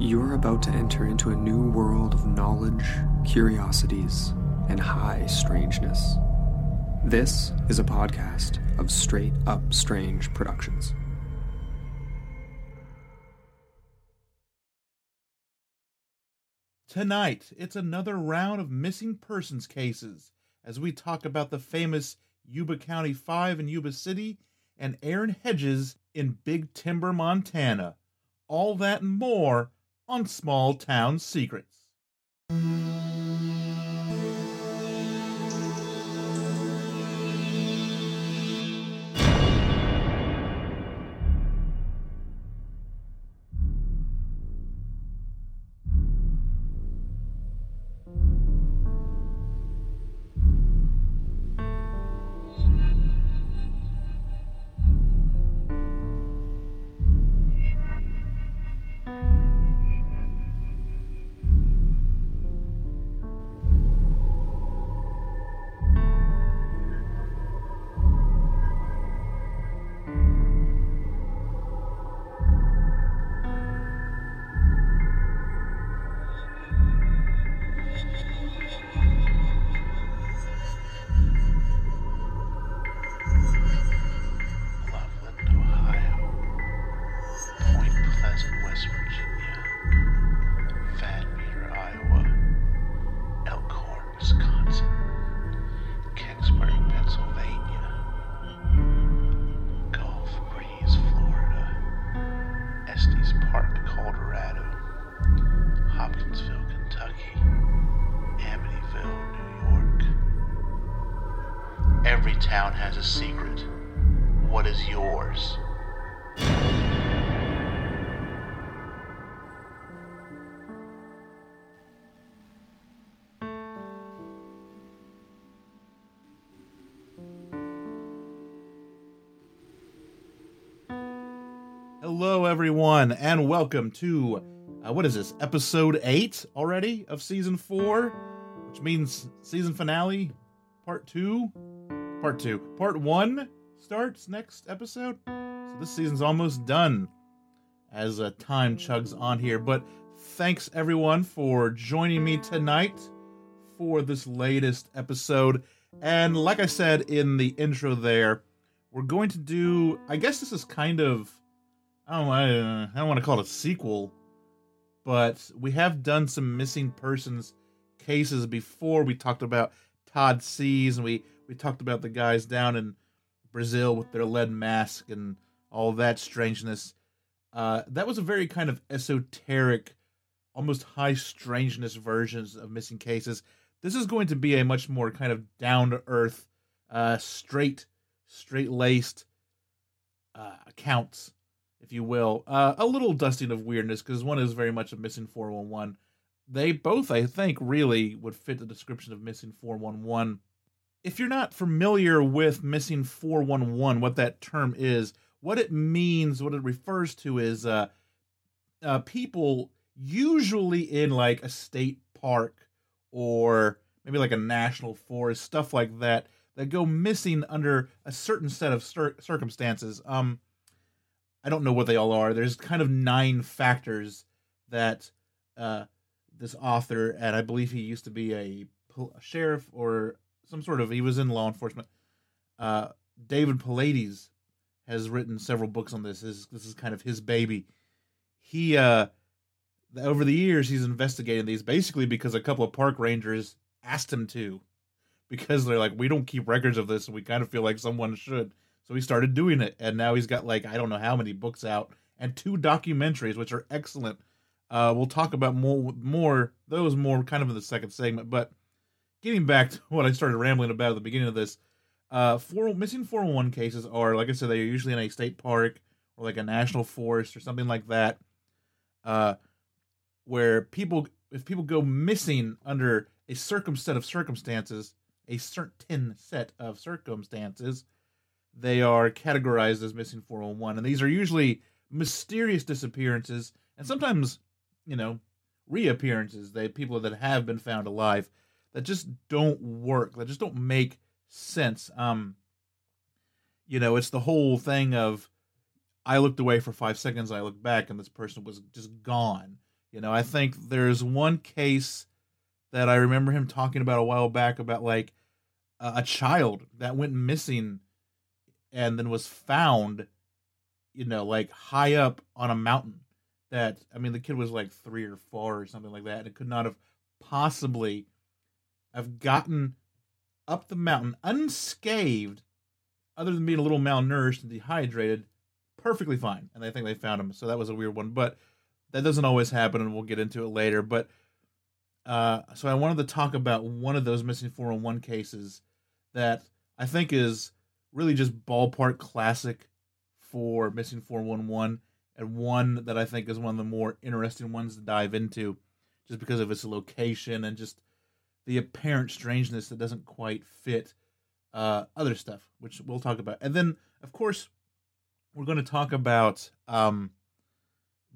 You are about to enter into a new world of knowledge, curiosities, and high strangeness. This is a podcast of Straight Up Strange Productions. Tonight, it's another round of missing persons cases as we talk about the famous Yuba County 5 in Yuba City and Aaron Hedges in Big Timber, Montana. All that and more on Small Town Secrets. Has a secret. What is yours? Hello, everyone, and welcome to uh, what is this, episode eight already of season four, which means season finale, part two, part two, part one starts next episode. So this season's almost done as uh, time chugs on here. But thanks everyone for joining me tonight for this latest episode. And like I said in the intro, there, we're going to do. I guess this is kind of. I don't. I, don't want to call it a sequel, but we have done some missing persons cases before. We talked about Todd Sees, and we we talked about the guys down in Brazil with their lead mask and all that strangeness. Uh, that was a very kind of esoteric, almost high strangeness versions of missing cases. This is going to be a much more kind of down to earth, uh, straight, straight laced uh, accounts, if you will. Uh, a little dusting of weirdness because one is very much a missing 411. They both, I think, really would fit the description of missing 411 if you're not familiar with missing 411 what that term is what it means what it refers to is uh, uh people usually in like a state park or maybe like a national forest, stuff like that, that go missing under a certain set of cir- circumstances. Um, I don't know what they all are. There's kind of nine factors that uh, this author, and I believe he used to be a, a sheriff or some sort of, he was in law enforcement. Uh, David Paulides has written several books on this. This, this is kind of his baby. He, uh, over the years, he's investigating these basically because a couple of park rangers asked him to, because they're like, we don't keep records of this, and we kind of feel like someone should. So he started doing it, and now he's got like I don't know how many books out and two documentaries, which are excellent. Uh, we'll talk about more more those more kind of in the second segment, but getting back to what I started rambling about at the beginning of this, uh, four missing 411 cases are like I said, they're usually in a state park or like a national forest or something like that, uh, where people if people go missing under a certain set of circumstances, a certain set of circumstances, they are categorized as missing 411. And these are usually mysterious disappearances and sometimes, you know, reappearances. They people that have been found alive that just don't work, that just don't make sense. Um, you know, it's the whole thing of I looked away for five seconds, I looked back, and this person was just gone. You know, I think there's one case that I remember him talking about a while back about like a child that went missing and then was found, you know, like high up on a mountain. That I mean, the kid was like three or four or something like that, and it could not have possibly have gotten up the mountain unscathed, other than being a little malnourished and dehydrated, perfectly fine. And I think they found him. So that was a weird one, but that doesn't always happen, and we'll get into it later. But uh, so I wanted to talk about one of those missing 411 cases that I think is really just ballpark classic for missing 411 and one that I think is one of the more interesting ones to dive into just because of its location and just the apparent strangeness that doesn't quite fit uh, other stuff, which we'll talk about. And then, of course, we're going to talk about um,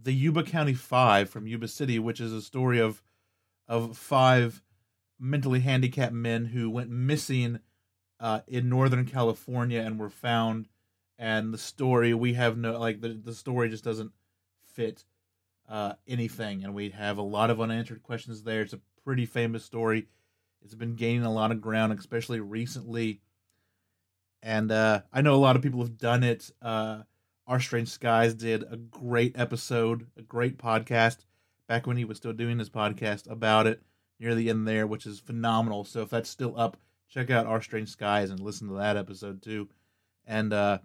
the Yuba County Five from Yuba City, which is a story of of five mentally handicapped men who went missing uh, in Northern California and were found. And the story we have no like the the story just doesn't fit uh, anything, and we have a lot of unanswered questions there. It's a pretty famous story. It's been gaining a lot of ground, especially recently. And uh, I know a lot of people have done it. Uh, Our Strange Skies did a great episode, a great podcast back when he was still doing his podcast about it near the end there, which is phenomenal. So if that's still up, check out Our Strange Skies and listen to that episode too. And uh,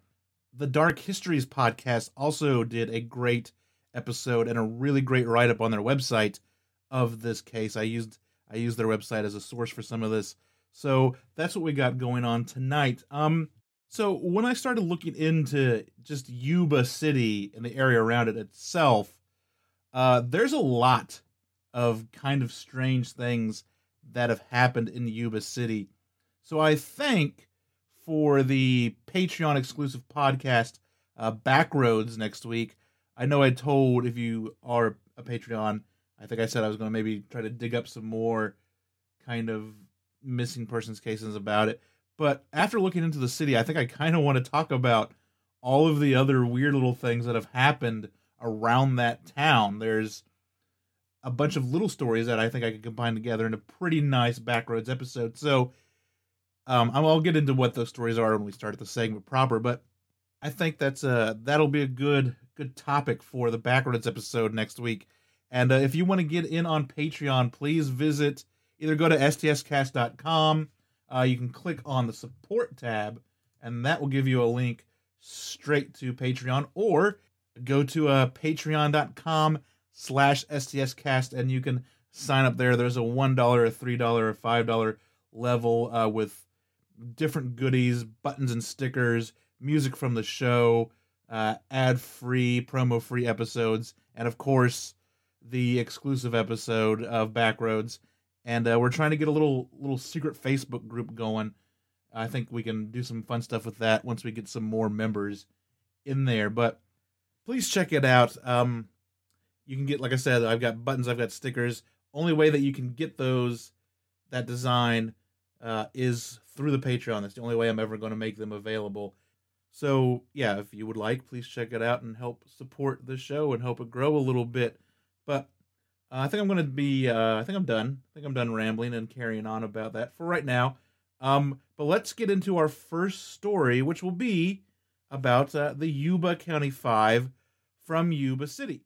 the Dark Histories podcast also did a great episode and a really great write up on their website of this case. I used I use their website as a source for some of this. So that's what we got going on tonight. Um so when I started looking into just Yuba City and the area around it itself, uh there's a lot of kind of strange things that have happened in Yuba City. So I think for the Patreon exclusive podcast, uh, Backroads next week, I know I told if you are a Patreon, I think I said I was going to maybe try to dig up some more kind of missing persons cases about it. But after looking into the city, I think I kind of want to talk about all of the other weird little things that have happened around that town. There's a bunch of little stories that I think I could combine together in a pretty nice Backroads episode. So um, I'll get into what those stories are when we start the segment proper, but I think that's uh that'll be a good good topic for the Backroads episode next week. And uh, if you want to get in on Patreon, please visit either go to stscast.com. Uh, you can click on the support tab, and that will give you a link straight to Patreon, or go to uh, patreon.com slash stscast, and you can sign up there. There's a $1, a $3, a $5 level uh, with different goodies, buttons and stickers, music from the show, uh, ad free, promo free episodes, and of course, the exclusive episode of Backroads. And uh, we're trying to get a little little secret Facebook group going. I think we can do some fun stuff with that once we get some more members in there. But please check it out. Um, you can get, like I said, I've got buttons, I've got stickers. Only way that you can get those that design uh, is through the Patreon. That's the only way I'm ever going to make them available. So, yeah, if you would like, please check it out and help support the show and help it grow a little bit. But uh, I think I'm going to be, uh, I think I'm done. I think I'm done rambling and carrying on about that for right now. Um, but let's get into our first story, which will be about uh, the Yuba County Five from Yuba City.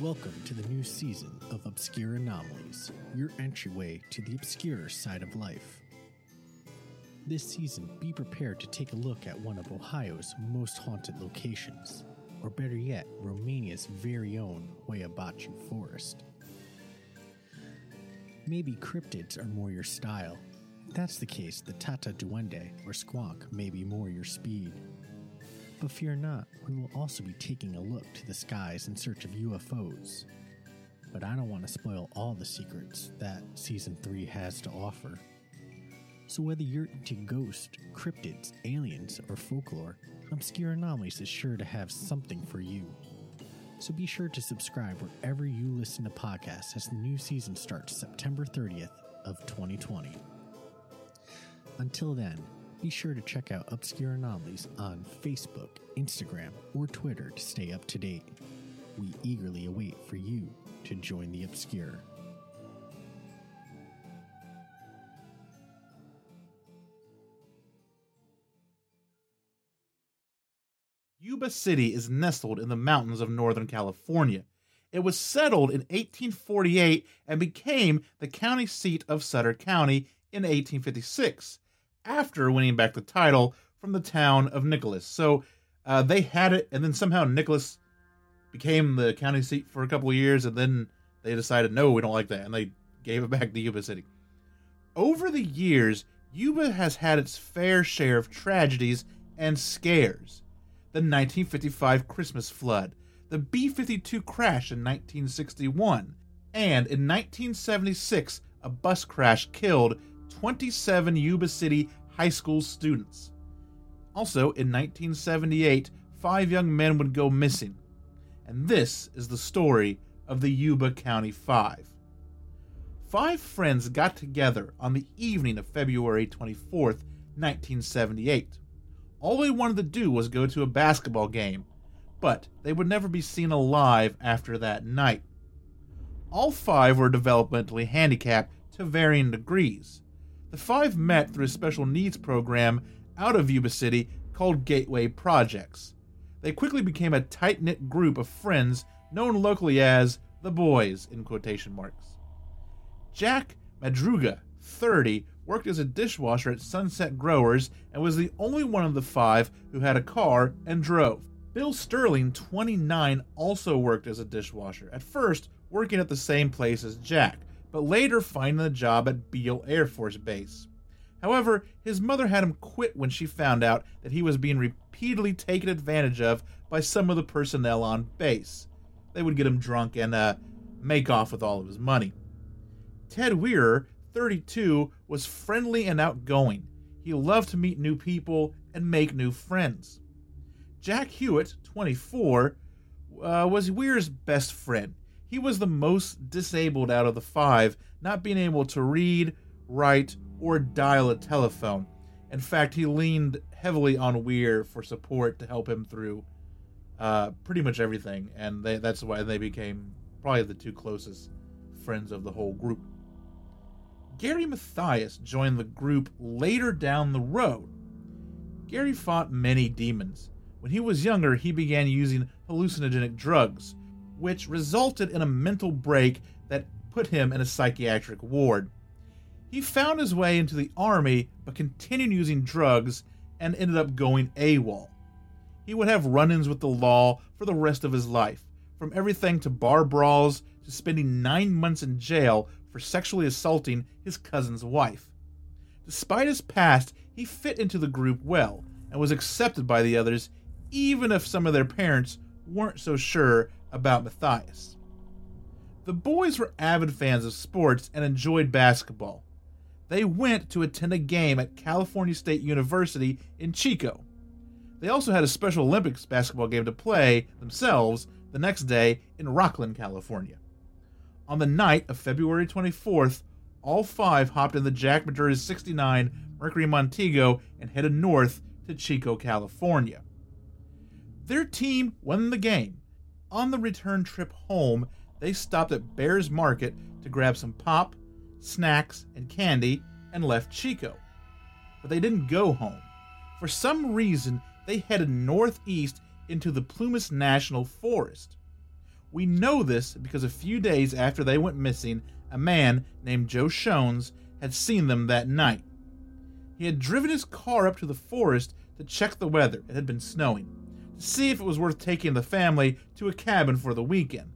Welcome to the new season of Obscure Anomalies, your entryway to the obscure side of life. This season, be prepared to take a look at one of Ohio's most haunted locations, or better yet, Romania's very own Hoia Baciu Forest. Maybe cryptids are more your style. If that's the case, the Tata Duende or Squonk may be more your speed. But fear not, we will also be taking a look to the skies in search of UFOs. But I don't want to spoil all the secrets that Season 3 has to offer. So whether you're into ghosts, cryptids, aliens, or folklore, Obscure Anomalies is sure to have something for you. So be sure to subscribe wherever you listen to podcasts as the new season starts September 30th of 2020. Until then, be sure to check out Obscure Anomalies on Facebook, Instagram, or Twitter to stay up to date. We eagerly await for you to join the Obscure. Yuba City is nestled in the mountains of Northern California. It was settled in 1848 and became the county seat of Sutter County in 1856 after winning back the title from the town of Nicolaus. So uh, they had it, and then somehow Nicolaus became the county seat for a couple of years, and then they decided, no, we don't like that, and they gave it back to Yuba City. Over the years, Yuba has had its fair share of tragedies and scares. The 1955 Christmas flood, the B 52 crash in 1961, and in 1976, a bus crash killed 27 Yuba City high school students. Also, in 1978, five young men would go missing. And this is the story of the Yuba County Five. Five friends got together on the evening of February 24th, 1978. All they wanted to do was go to a basketball game, but they would never be seen alive after that night. All five were developmentally handicapped to varying degrees. The five met through a special needs program out of Yuba City called Gateway Projects. They quickly became a tight knit group of friends known locally as the Boys, in quotation marks. Jack Madruga, 30, worked as a dishwasher at Sunset Growers and was the only one of the five who had a car and drove. Bill Sterling, 29, also worked as a dishwasher, at first working at the same place as Jack, but later finding a job at Beale Air Force Base. However, his mother had him quit when she found out that he was being repeatedly taken advantage of by some of the personnel on base. They would get him drunk and uh, make off with all of his money. Ted Weir, 32, was friendly and outgoing. He loved to meet new people and make new friends. Jack Hewitt, 24, uh, was Weir's best friend. He was the most disabled out of the five, not being able to read, write, or dial a telephone. In fact, he leaned heavily on Weir for support to help him through uh, pretty much everything, and they, that's why they became probably the two closest friends of the whole group. Gary Mathias joined the group later down the road. Gary fought many demons. When he was younger, he began using hallucinogenic drugs, which resulted in a mental break that put him in a psychiatric ward. He found his way into the army but continued using drugs and ended up going AWOL. he would have run ins with the law for the rest of his life, from everything to bar brawls to spending nine months in jail for sexually assaulting his cousin's wife. Despite his past, he fit into the group well and was accepted by the others, even if some of their parents weren't so sure about Mathias. The boys were avid fans of sports and enjoyed basketball. They went to attend a game at California State University in Chico. They also had a Special Olympics basketball game to play themselves the next day in Rocklin, California. On the night of February 24th, all five hopped in the Jack Madruga's 69 Mercury Montego and headed north to Chico, California. Their team won the game. On the return trip home, they stopped at Behr's Market to grab some pop, snacks, and candy and left Chico. But they didn't go home. For some reason, they headed northeast into the Plumas National Forest. We know this because a few days after they went missing, a man named Joe Schons had seen them that night. He had driven his car up to the forest to check the weather. It had been snowing, see if it was worth taking the family to a cabin for the weekend.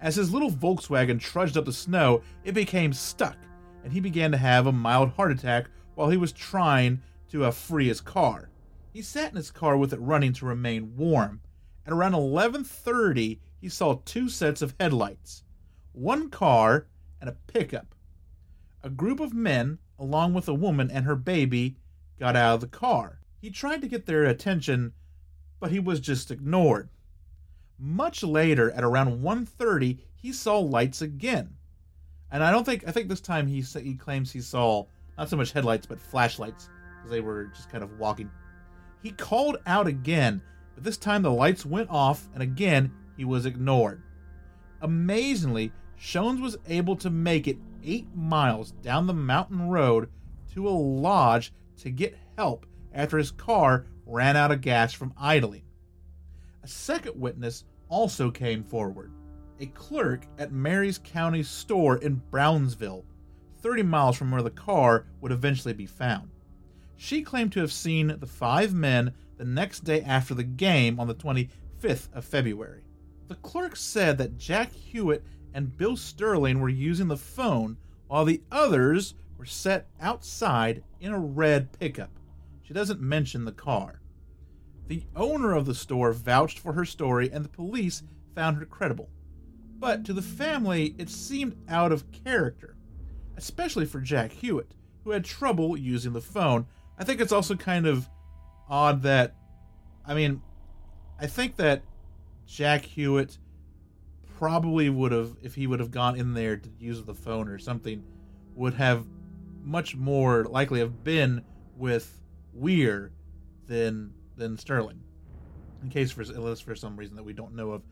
As his little Volkswagen trudged up the snow, it became stuck, and he began to have a mild heart attack while he was trying to uh, free his car. He sat in his car with it running to remain warm. At around 11:30, he saw two sets of headlights, one car and a pickup. A group of men, along with a woman and her baby, got out of the car. He tried to get their attention, but he was just ignored. Much later, at around 1:30, he saw lights again. And I don't think I think this time he he claims he saw not so much headlights but flashlights because they were just kind of walking. He called out again, but this time the lights went off and again he was ignored. Amazingly, Schons was able to make it 8 miles down the mountain road to a lodge to get help after his car ran out of gas from idling. A second witness also came forward a clerk at Mary's County store in Brownsville, 30 miles from where the car would eventually be found. She claimed to have seen the five men the next day after the game on the 25th of February. The clerk said that Jack Hewitt and Bill Sterling were using the phone while the others were set outside in a red pickup. She doesn't mention the car. The owner of the store vouched for her story and the police found her credible. But to the family, it seemed out of character, especially for Jack Hewitt, who had trouble using the phone. I think it's also kind of odd that, I mean, I think that Jack Hewitt probably would have, if he would have gone in there to use the phone or something, would have much more likely have been with Weir than than Sterling, in case for unless for some reason that we don't know of.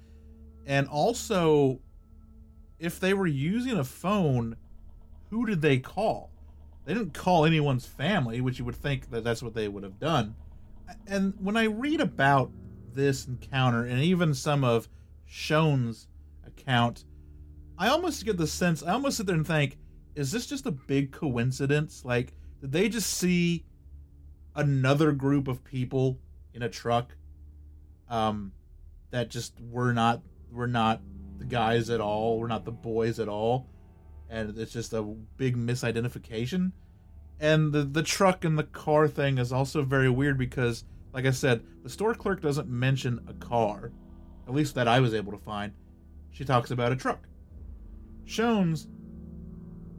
And also, if they were using a phone, who did they call? They didn't call anyone's family, which you would think that that's what they would have done. And when I read about this encounter and even some of Schons's account, I almost get the sense, I almost sit there and think, is this just a big coincidence? Like, did they just see another group of people in a truck um, that just were not were not the guys at all, we're not the boys at all, and it's just a big misidentification. And the the truck and the car thing is also very weird because, like I said, the store clerk doesn't mention a car, at least that I was able to find. She talks about a truck. Schons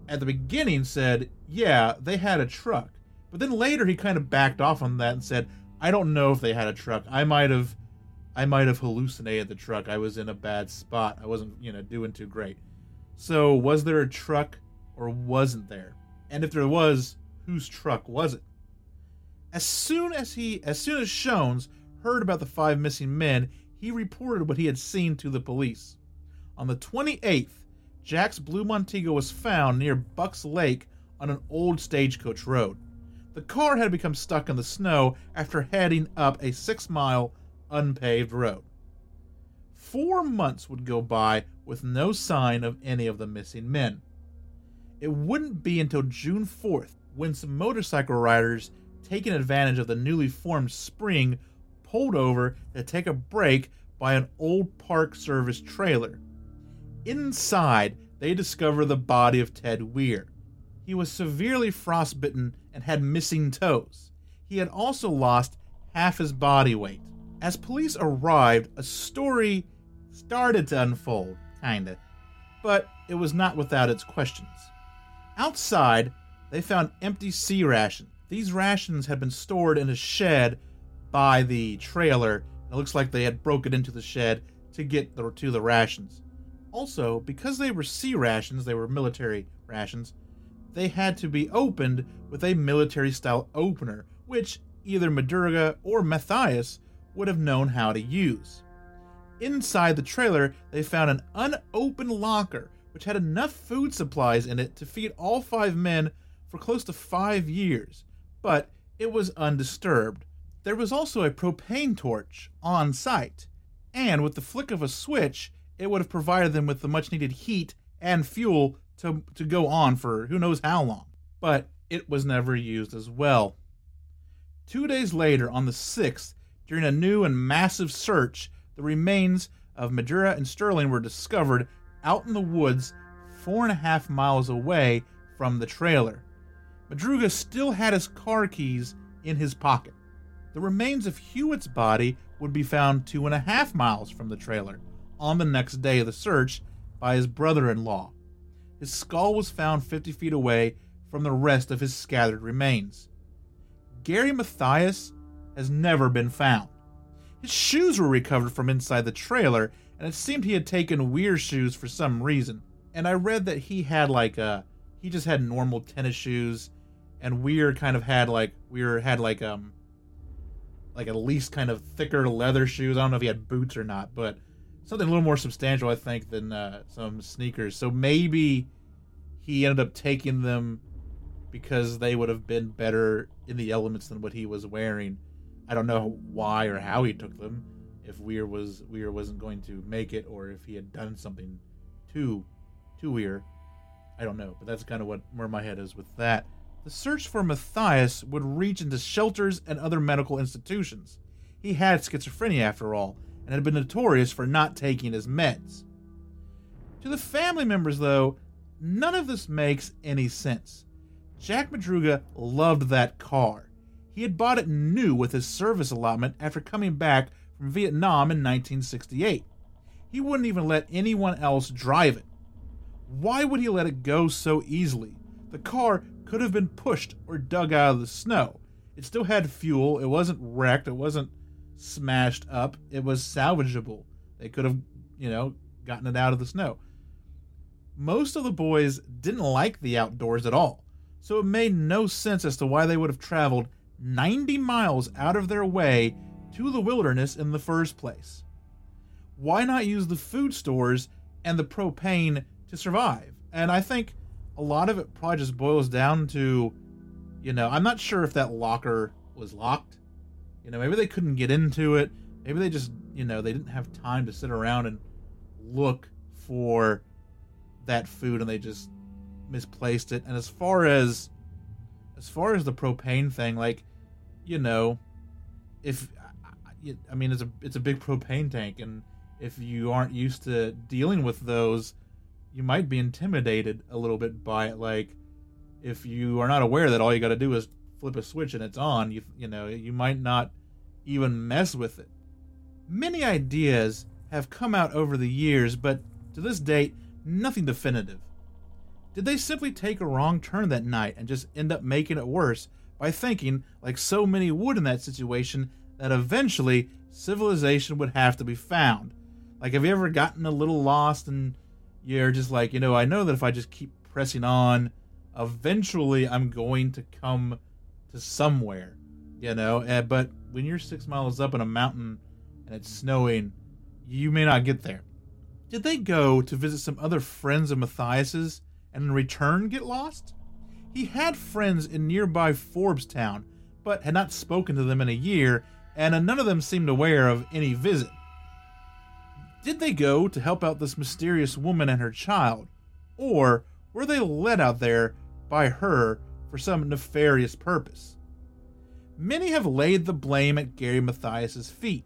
at the beginning said, "Yeah, they had a truck," but then later he kind of backed off on that and said, "I don't know if they had a truck. I might have." I might have hallucinated the truck. I was in a bad spot. I wasn't, you know, doing too great. So, was there a truck or wasn't there? And if there was, whose truck was it? As soon as he, as soon as Schons heard about the five missing men, he reported what he had seen to the police. On the 28th, Jack's Blue Montego was found near Bucks Lake on an old stagecoach road. The car had become stuck in the snow after heading up a six mile unpaved road. Four months would go by with no sign of any of the missing men. It wouldn't be until June 4th when some motorcycle riders, taking advantage of the newly formed spring, pulled over to take a break by an old Park Service trailer. Inside, they discover the body of Ted Weir. He was severely frostbitten and had missing toes. He had also lost half his body weight. As police arrived, a story started to unfold, kinda, but it was not without its questions. Outside, they found empty C rations. These rations had been stored in a shed by the trailer. It looks like they had broken into the shed to get the, to the rations. Also, because they were C rations, they were military rations, they had to be opened with a military style opener, which either Madruga or Mathias would have known how to use. Inside the trailer, they found an unopened locker which had enough food supplies in it to feed all five men for close to five years, but it was undisturbed. There was also a propane torch on site, and with the flick of a switch, it would have provided them with the much needed heat and fuel to, to go on for who knows how long. But it was never used as well. Two days later, on the 6th, during a new and massive search, the remains of Madruga and Sterling were discovered out in the woods four and a half miles away from the trailer. Madruga still had his car keys in his pocket. The remains of Hewitt's body would be found two and a half miles from the trailer on the next day of the search by his brother in law. His skull was found 50 feet away from the rest of his scattered remains. Gary Mathias has never been found. His shoes were recovered from inside the trailer, and it seemed he had taken Weir shoes for some reason. And I read that he had like a he just had normal tennis shoes, and Weir kind of had like Weir had like um like at least kind of thicker leather shoes. I don't know if he had boots or not, but something a little more substantial, I think, than uh, some sneakers. So maybe he ended up taking them because they would have been better in the elements than what he was wearing. I don't know why or how he took them. If Weir was Weir wasn't going to make it, or if he had done something to to Weir, I don't know. But that's kind of what where my head is with that. The search for Mathias would reach into shelters and other medical institutions. He had schizophrenia, after all, and had been notorious for not taking his meds. To the family members, though, none of this makes any sense. Jack Madruga loved that car. He had bought it new with his service allotment after coming back from Vietnam in 1968. He wouldn't even let anyone else drive it. Why would he let it go so easily? The car could have been pushed or dug out of the snow. It still had fuel, it wasn't wrecked, it wasn't smashed up, it was salvageable. They could have, you know, gotten it out of the snow. Most of the boys didn't like the outdoors at all so it made no sense as to why they would have traveled 90 miles out of their way to the wilderness in the first place. Why not use the food stores and the propane to survive? And I think a lot of it probably just boils down to, you know, I'm not sure if that locker was locked. You know, maybe they couldn't get into it. Maybe they just, you know, they didn't have time to sit around and look for that food and they just misplaced it. And as far as as far as the propane thing, like you know, if I mean it's a it's a big propane tank, and if you aren't used to dealing with those, you might be intimidated a little bit by it. Like if you are not aware that all you got to do is flip a switch and it's on, you you know you might not even mess with it. Many ideas have come out over the years, but to this date, nothing definitive. Did they simply take a wrong turn that night and just end up making it worse by thinking, like so many would in that situation, that eventually civilization would have to be found? Like, have you ever gotten a little lost and you're just like, you know, I know that if I just keep pressing on, eventually I'm going to come to somewhere, you know? Uh, but when you're six miles up in a mountain and it's snowing, you may not get there. Did they go to visit some other friends of Mathias's and in return get lost? He had friends in nearby Forbestown, but had not spoken to them in a year, and none of them seemed aware of any visit. Did they go to help out this mysterious woman and her child, or were they led out there by her for some nefarious purpose? many have laid the blame at Gary Mathias's feet.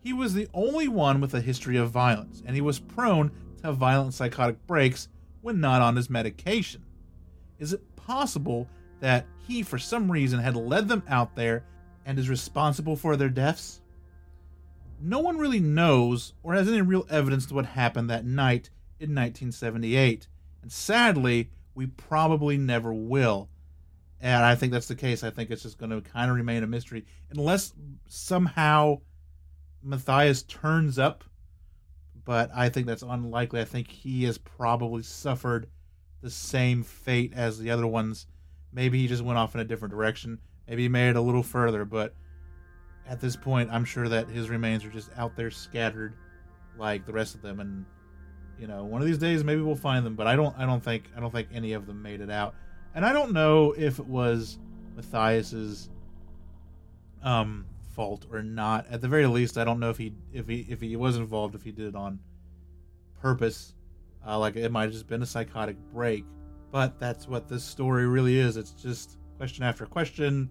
He was the only one with a history of violence, and he was prone to violent psychotic breaks when not on his medication. Is it possible that he, for some reason, had led them out there and is responsible for their deaths? No one really knows or has any real evidence to what happened that night in 1978, and sadly, we probably never will. And I think that's the case. I think it's just going to kind of remain a mystery unless somehow Mathias turns up. But I think that's unlikely. I think he has probably suffered the same fate as the other ones. Maybe he just went off in a different direction. Maybe he made it a little further. But at this point, I'm sure that his remains are just out there scattered like the rest of them. And you know, one of these days maybe we'll find them. But I don't. I don't think. I don't think any of them made it out and I don't know if it was Mathias's um fault or not. At the very least, I don't know if he if he if he was involved if he did it on purpose. Uh, like it might have just been a psychotic break. But that's what this story really is. It's just question after question,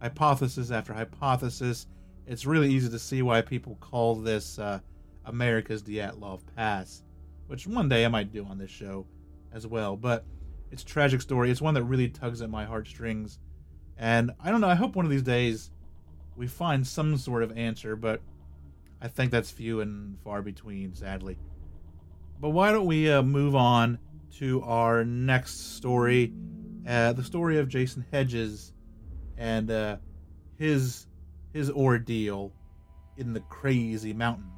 hypothesis after hypothesis. It's really easy to see why people call this uh, America's Dyatlov Pass, which one day I might do on this show as well. But it's a tragic story. It's one that really tugs at my heartstrings. And I don't know, I hope one of these days we find some sort of answer, but I think that's few and far between, sadly. But why don't we uh, move on to our next story uh, the story of Jason Hedges and uh, his his ordeal in the crazy mountains.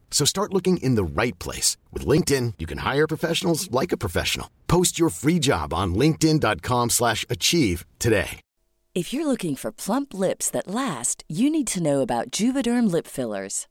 So start looking in the right place. With LinkedIn, you can hire professionals like a professional. Post your free job on linkedin.com slash achieve today. If you're looking for plump lips that last, you need to know about Juvederm lip fillers.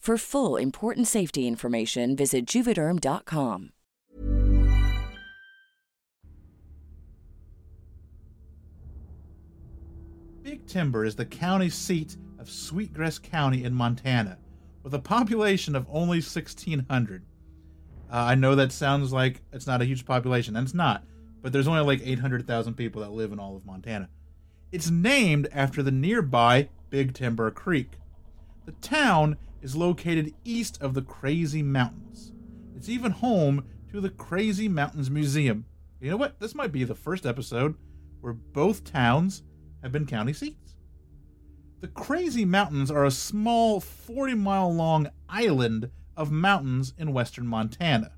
For full important safety information, visit juvederm.com. Big Timber is the county seat of Sweetgrass County in Montana, with a population of only 1,600. Uh, I know that sounds like it's not a huge population, and it's not, but there's only like 800,000 people that live in all of Montana. It's named after the nearby Big Timber Creek. The town is located east of the Crazy Mountains. It's even home to the Crazy Mountains Museum. You know what? This might be the first episode where both towns have been county seats. The Crazy Mountains are a small 40 mile long island of mountains in western Montana.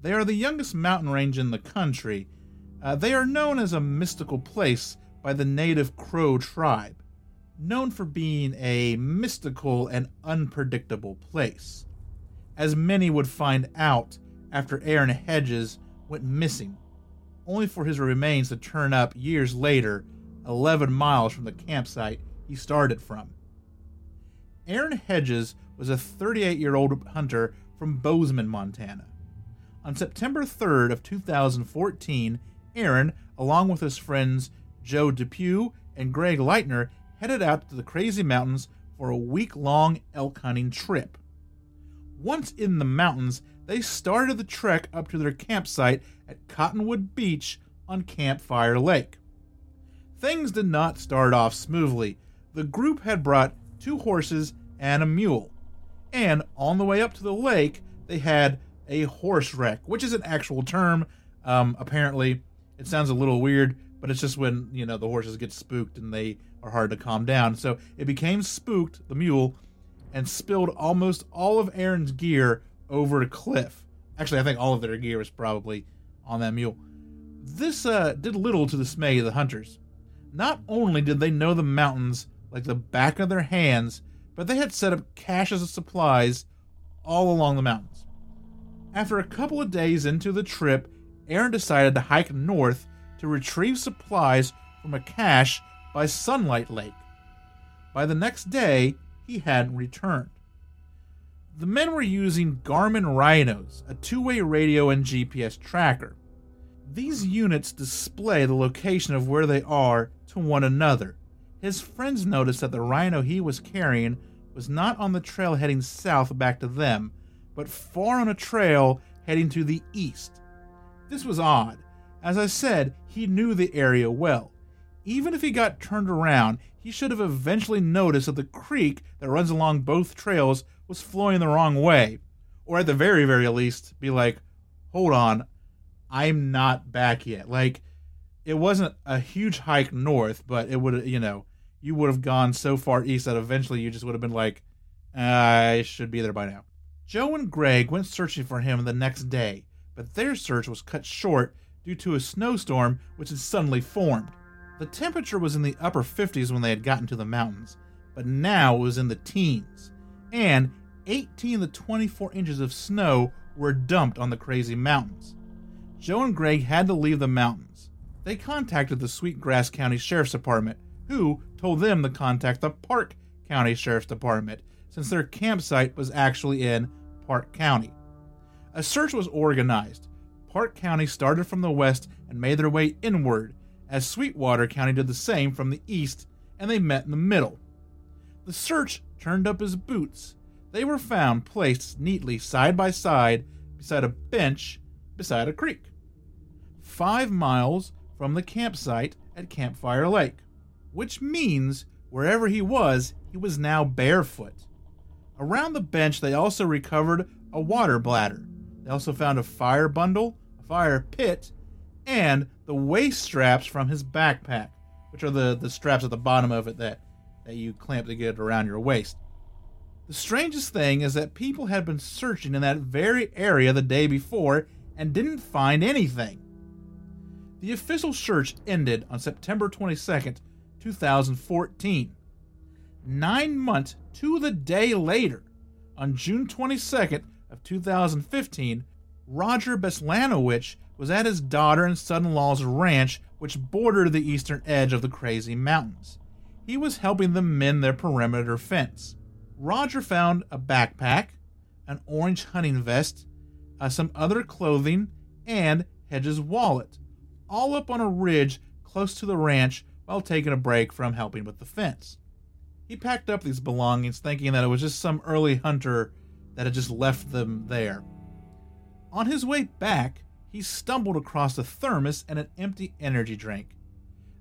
They are the youngest mountain range in the country. Uh, they are known as a mystical place by the native Crow tribe, known for being a mystical and unpredictable place. As many would find out after Aaron Hedges went missing, only for his remains to turn up years later, 11 miles from the campsite he started from. Aaron Hedges was a 38 year old hunter from Bozeman, Montana. On September 3rd of 2014, Aaron, along with his friends Joe Depew and Greg Leitner, headed out to the Crazy Mountains for a week-long elk hunting trip. Once in the mountains, they started the trek up to their campsite at Cottonwood Beach on Campfire Lake. Things did not start off smoothly. The group had brought two horses and a mule. And on the way up to the lake, they had a horse wreck, which is an actual term. Um, apparently, it sounds a little weird, but it's just when you know the horses get spooked and they are hard to calm down. So it became spooked, the mule, and spilled almost all of Aaron's gear over a cliff. Actually, I think all of their gear was probably on that mule. This uh, did little to dismay the hunters. Not only did they know the mountains like the back of their hands, but they had set up caches of supplies all along the mountains. After a couple of days into the trip, Aaron decided to hike north to retrieve supplies from a cache by Sunlight Lake. By the next day, he hadn't returned. The men were using Garmin Rhinos, a two way radio and GPS tracker. These units display the location of where they are to one another. His friends noticed that the rhino he was carrying was not on the trail heading south back to them, but far on a trail heading to the east. This was odd. As I said, he knew the area well. Even if he got turned around, he should have eventually noticed that the creek that runs along both trails was flowing the wrong way. Or at the very, very least, be like, hold on, I'm not back yet. Like, it wasn't a huge hike north, but it would you know, you would have gone so far east that eventually you just would have been like, I should be there by now. Joe and Greg went searching for him the next day, but their search was cut short due to a snowstorm which had suddenly formed. The temperature was in the upper 50s when they had gotten to the mountains, but now it was in the teens, and 18 to 24 inches of snow were dumped on the crazy mountains. Joe and Greg had to leave the mountains. They contacted the Sweetgrass County Sheriff's Department, who told them to contact the Park County Sheriff's Department, since their campsite was actually in Park County. A search was organized. Park County started from the west and made their way inward, as Sweetwater County did the same from the east, and they met in the middle. The search turned up his boots. They were found placed neatly side by side beside a bench beside a creek, five miles from the campsite at Campfire Lake, which means wherever he was, he was now barefoot. Around the bench, they also recovered a water bladder. They also found a fire bundle, a fire pit, and the waist straps from his backpack, which are the, the straps at the bottom of it that, that you clamp to get around your waist. The strangest thing is that people had been searching in that very area the day before and didn't find anything. The official search ended on September 22nd, 2014. Nine months to the day later, on June 22nd of 2015, Roger Beslanowicz was at his daughter and son-in-law's ranch, which bordered the eastern edge of the Crazy Mountains. He was helping them mend their perimeter fence. Roger found a backpack, an orange hunting vest, uh, some other clothing, and Hedges' wallet, all up on a ridge close to the ranch while taking a break from helping with the fence. He packed up these belongings thinking that it was just some early hunter that had just left them there. On his way back, he stumbled across a thermos and an empty energy drink.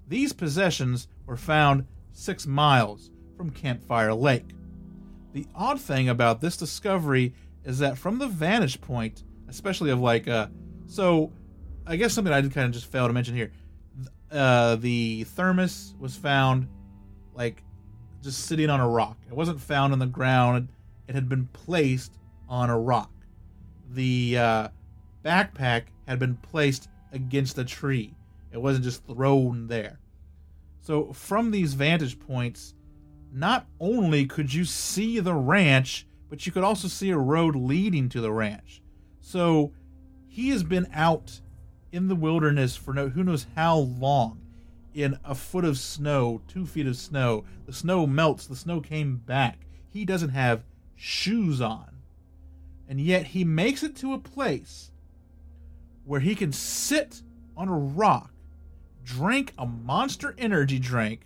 These possessions were found six miles, from Campfire Lake. The odd thing about this discovery is that from the vantage point, especially of like uh so I guess something I did kind of just fail to mention here. Uh the thermos was found like just sitting on a rock. It wasn't found on the ground. It had been placed on a rock. The uh, backpack had been placed against a tree. It wasn't just thrown there. So from these vantage points, not only could you see the ranch, but you could also see a road leading to the ranch. So he has been out in the wilderness for no, who knows how long in a foot of snow, two feet of snow. The snow melts, the snow came back. He doesn't have shoes on. And yet he makes it to a place where he can sit on a rock, drink a monster energy drink,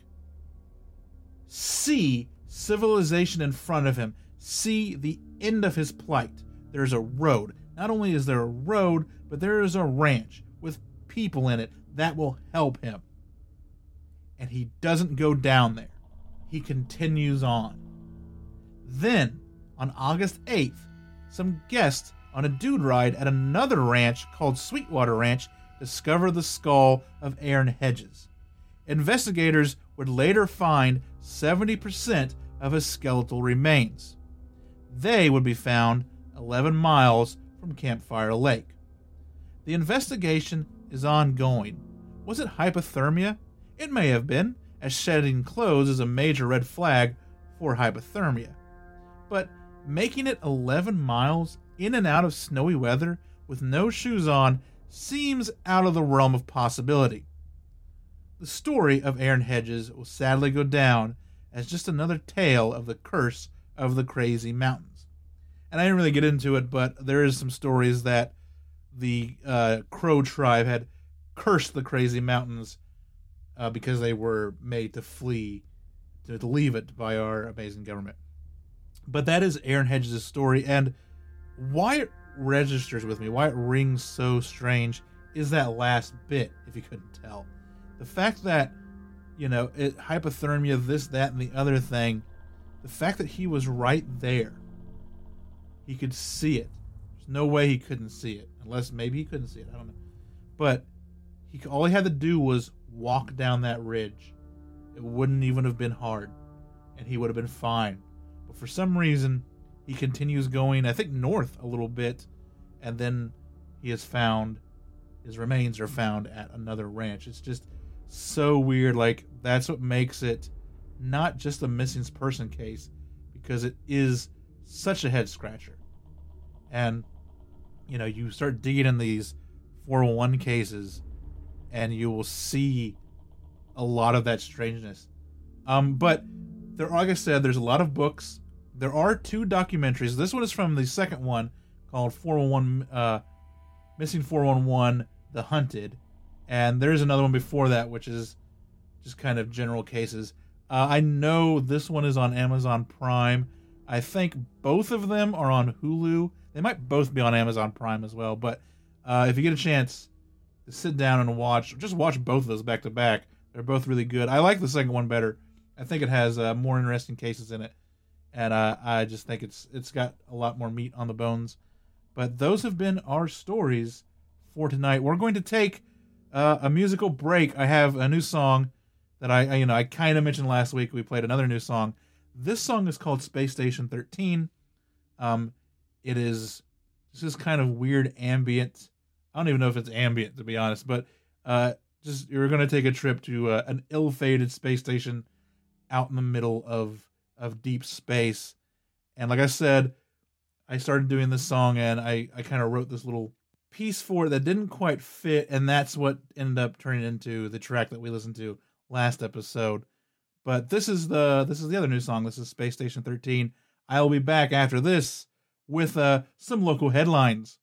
see civilization in front of him, see the end of his plight. There's a road. Not only is there a road, but there is a ranch with people in it that will help him and he doesn't go down there. He continues on. Then, on August 8th, some guests on a dude ride at another ranch called Sweetwater Ranch discover the skull of Aaron Hedges. Investigators would later find 70% of his skeletal remains. They would be found 11 miles from Campfire Lake. The investigation is ongoing. Was it hypothermia? It may have been, as shedding clothes is a major red flag for hypothermia. But making it 11 miles in and out of snowy weather with no shoes on seems out of the realm of possibility. The story of Aaron Hedges will sadly go down as just another tale of the curse of the crazy mountains. And I didn't really get into it, but there is some stories that the uh, Crow tribe had cursed the crazy mountains uh, because they were made to flee, to, to leave it by our amazing government. But that is Aaron Hedges' story, and why it registers with me, why it rings so strange, is that last bit, if you couldn't tell. The fact that, you know, it, hypothermia, this, that, and the other thing, the fact that he was right there, he could see it. There's no way he couldn't see it, unless maybe he couldn't see it. I don't know. But he all he had to do was walk down that ridge. It wouldn't even have been hard, and he would have been fine. But for some reason, he continues going, I think, north a little bit, and then he is found, his remains are found at another ranch. It's just so weird. Like, that's what makes it not just a missing person case, because it is such a head scratcher. And, you know, you start digging in these 411 cases and you will see a lot of that strangeness. Um, but there, like I said, there's a lot of books. There are two documentaries. This one is from the second one called 411 uh, Missing 411 The Hunted. And there's another one before that, which is just kind of general cases. Uh, I know this one is on Amazon Prime. I think both of them are on Hulu. They might both be on Amazon Prime as well. But uh, if you get a chance, to sit down and watch. Just watch both of those back to back. They're both really good. I like the second one better. I think it has uh, more interesting cases in it, and I just think it's it's got a lot more meat on the bones. But those have been our stories for tonight. We're going to take uh, a musical break. I have a new song that I, I you know I kind of mentioned last week. We played another new song. This song is called Space Station 13. Um, it is this kind of weird ambient I don't even know if it's ambient to be honest, but uh, just you're going to take a trip to uh, an ill-fated space station out in the middle of of deep space. And like I said, I started doing this song and I I kind of wrote this little piece for it that didn't quite fit, and that's what ended up turning into the track that we listened to last episode. But this is the this is the other new song. This is Space Station 13. I will be back after this with uh, some local headlines.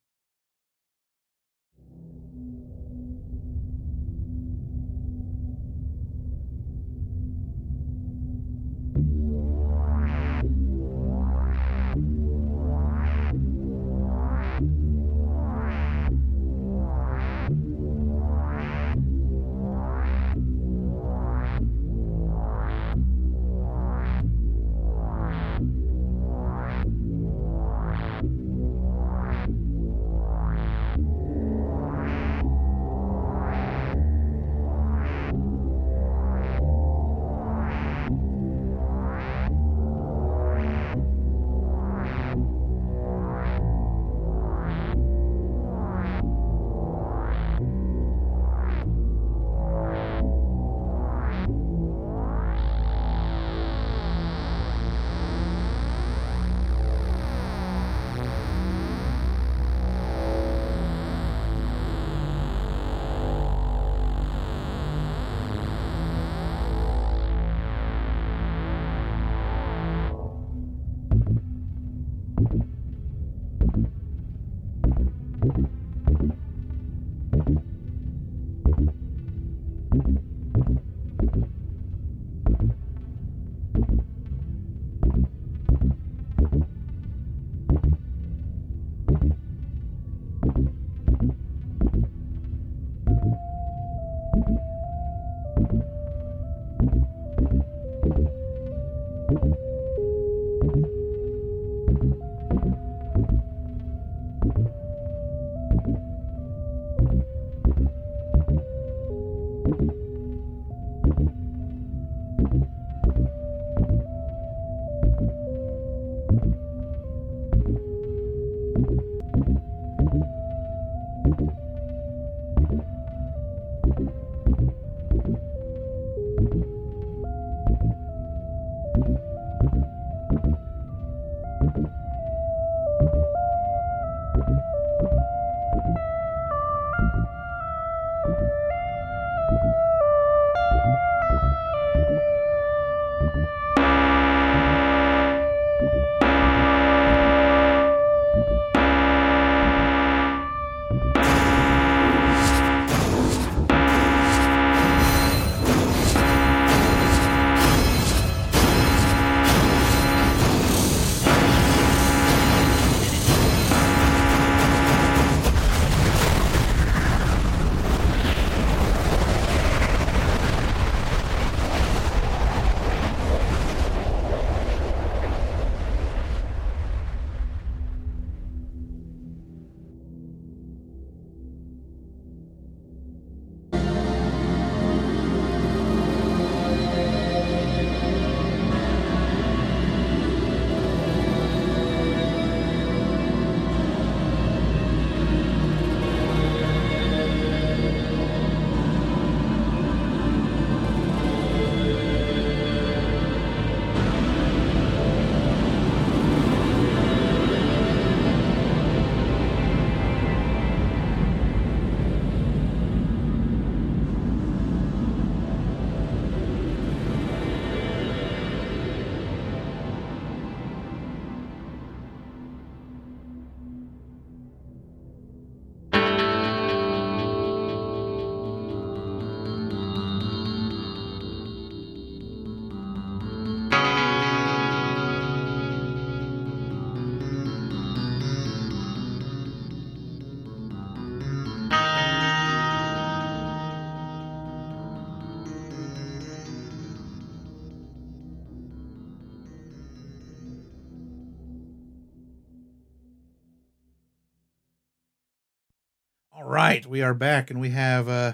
Right, we are back, and we have uh,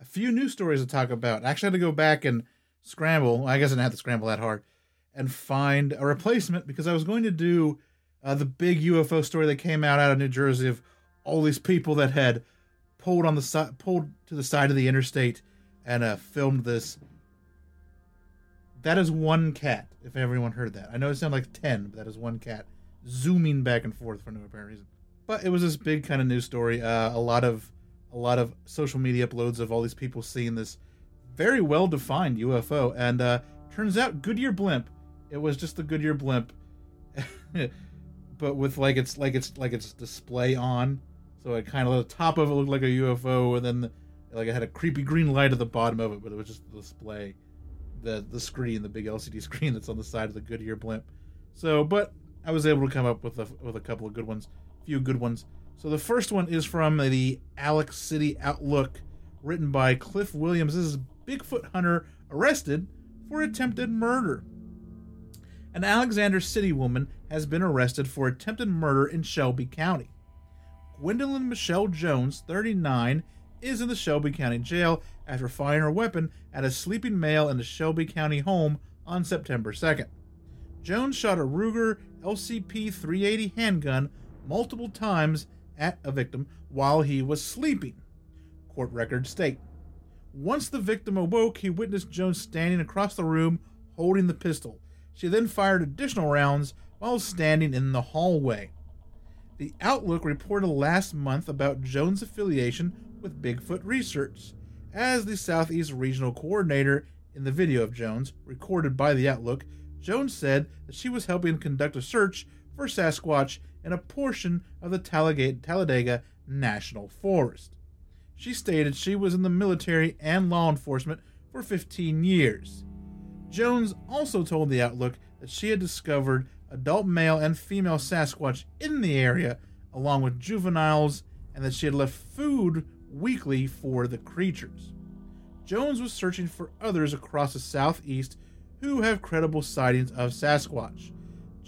a few news stories to talk about. I actually had to go back and scramble. I guess I didn't have to scramble that hard and find a replacement because I was going to do uh, the big UFO story that came out out of New Jersey of all these people that had pulled on the side, pulled to the side of the interstate, and uh, filmed this. That is one cat. If everyone heard that, I know it sounded like ten, but that is one cat zooming back and forth for no apparent reason. But it was this big kind of news story. Uh, a lot of a lot of social media uploads of all these people seeing this very well defined UFO, and uh, turns out Goodyear blimp. It was just the Goodyear blimp, but with like it's like it's like its display on, so it kind of the top of it looked like a UFO, and then like it had a creepy green light at the bottom of it, but it was just the display, the the screen, the big LCD screen that's on the side of the Goodyear blimp. So, but I was able to come up with a with a couple of good ones few good ones. So the first one is from the Alex City Outlook, written by Cliff Williams. This is Bigfoot hunter arrested for attempted murder. An Alexander City woman has been arrested for attempted murder in Shelby County. Gwendolyn Michelle Jones, 39, is in the Shelby County Jail after firing her weapon at a sleeping male in the Shelby County home on September 2nd. Jones shot a Ruger LCP 380 handgun multiple times at a victim while he was sleeping. Court records state. Once the victim awoke, he witnessed Jones standing across the room holding the pistol. She then fired additional rounds while standing in the hallway. The Outlook reported last month about Jones' affiliation with Bigfoot Research. As the Southeast Regional Coordinator in the video of Jones, recorded by the Outlook, Jones said that she was helping conduct a search for Sasquatch in a portion of the Talladega National Forest. She stated she was in the military and law enforcement for 15 years. Jones also told the Outlook that she had discovered adult male and female Sasquatch in the area, along with juveniles, and that she had left food weekly for the creatures. Jones was searching for others across the southeast who have credible sightings of Sasquatch.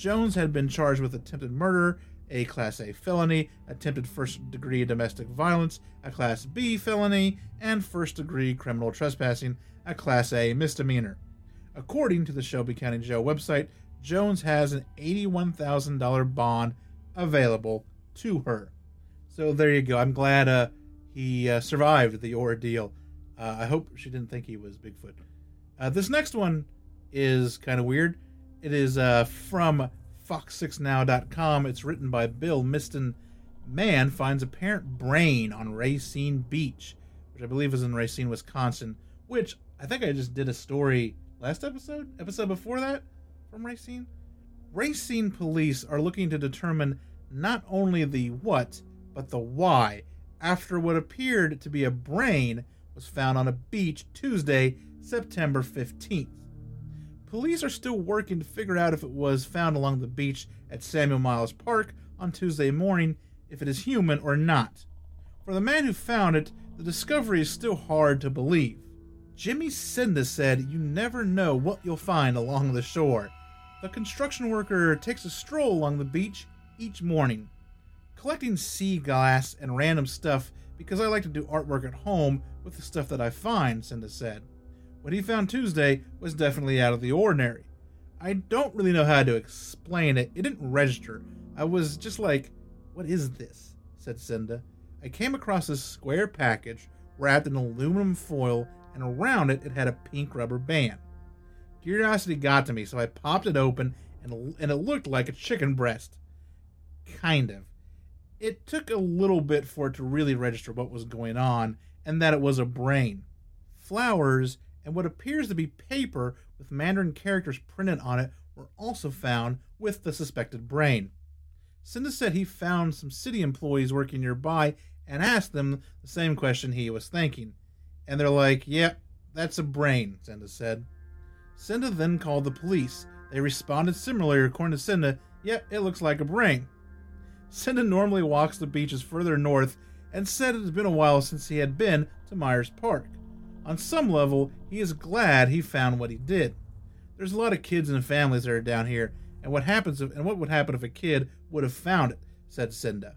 Jones had been charged with attempted murder, a Class A felony, attempted first degree domestic violence, a Class B felony, and first degree criminal trespassing, a Class A misdemeanor. According to the Shelby County Jail website, Jones has an $81,000 bond available to her. So there you go. I'm glad uh, he uh, survived the ordeal. Uh, I hope she didn't think he was Bigfoot. Uh, this next one is kind of weird. It is uh, from Fox6Now.com. It's written by Bill Miston. Man finds apparent brain on Racine Beach, which I believe is in Racine, Wisconsin. Which I think I just did a story last episode, episode before that, from Racine. Racine police are looking to determine not only the what, but the why after what appeared to be a brain was found on a beach Tuesday, September 15th. Police are still working to figure out if it was found along the beach at Samuel Myers Park on Tuesday morning, if it is human or not. For the man who found it, the discovery is still hard to believe. Jimmy Cinda said, You never know what you'll find along the shore. The construction worker takes a stroll along the beach each morning, collecting sea glass and random stuff because I like to do artwork at home with the stuff that I find, Cinda said. What he found Tuesday was definitely out of the ordinary. I don't really know how to explain it. It didn't register. I was just like, What is this? said Cinda. I came across this square package wrapped in aluminum foil, and around it it had a pink rubber band. Curiosity got to me, so I popped it open, and, and it looked like a chicken breast. Kind of. It took a little bit for it to really register what was going on, and that it was a brain. Flowers and what appears to be paper with Mandarin characters printed on it were also found with the suspected brain. Cinda said he found some city employees working nearby and asked them the same question he was thinking. And they're like, Yep, yeah, that's a brain, Cinda said. Cinda then called the police. They responded similarly, according to Cinda, Yep, yeah, it looks like a brain. Cinda normally walks the beaches further north and said it has been a while since he had been to Myers Park. On some level, he is glad he found what he did. There's a lot of kids and families that are down here, and what happens if, and what would happen if a kid would have found it, said Cinda.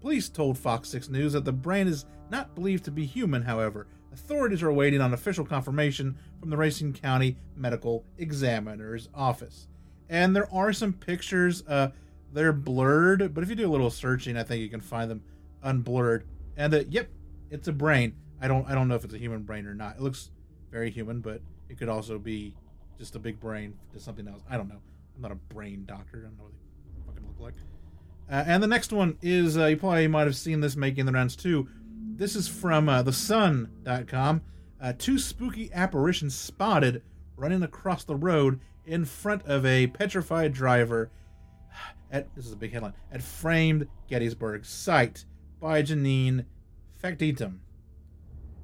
Police told Fox 6 News that the brain is not believed to be human, however. Authorities are waiting on official confirmation from the Racine County Medical Examiner's Office. And there are some pictures, uh, they're blurred, but if you do a little searching, I think you can find them unblurred. And uh, yep, it's a brain. I don't I don't know if it's a human brain or not. It looks very human, but it could also be just a big brain to something else. I don't know. I'm not a brain doctor. I don't know what they fucking look like. Uh, and the next one is uh, you probably might have seen this making the rounds too. This is from uh, thesun.com. Uh, two spooky apparitions spotted running across the road in front of a petrified driver at this is a big headline at framed Gettysburg site by Janine Factitum.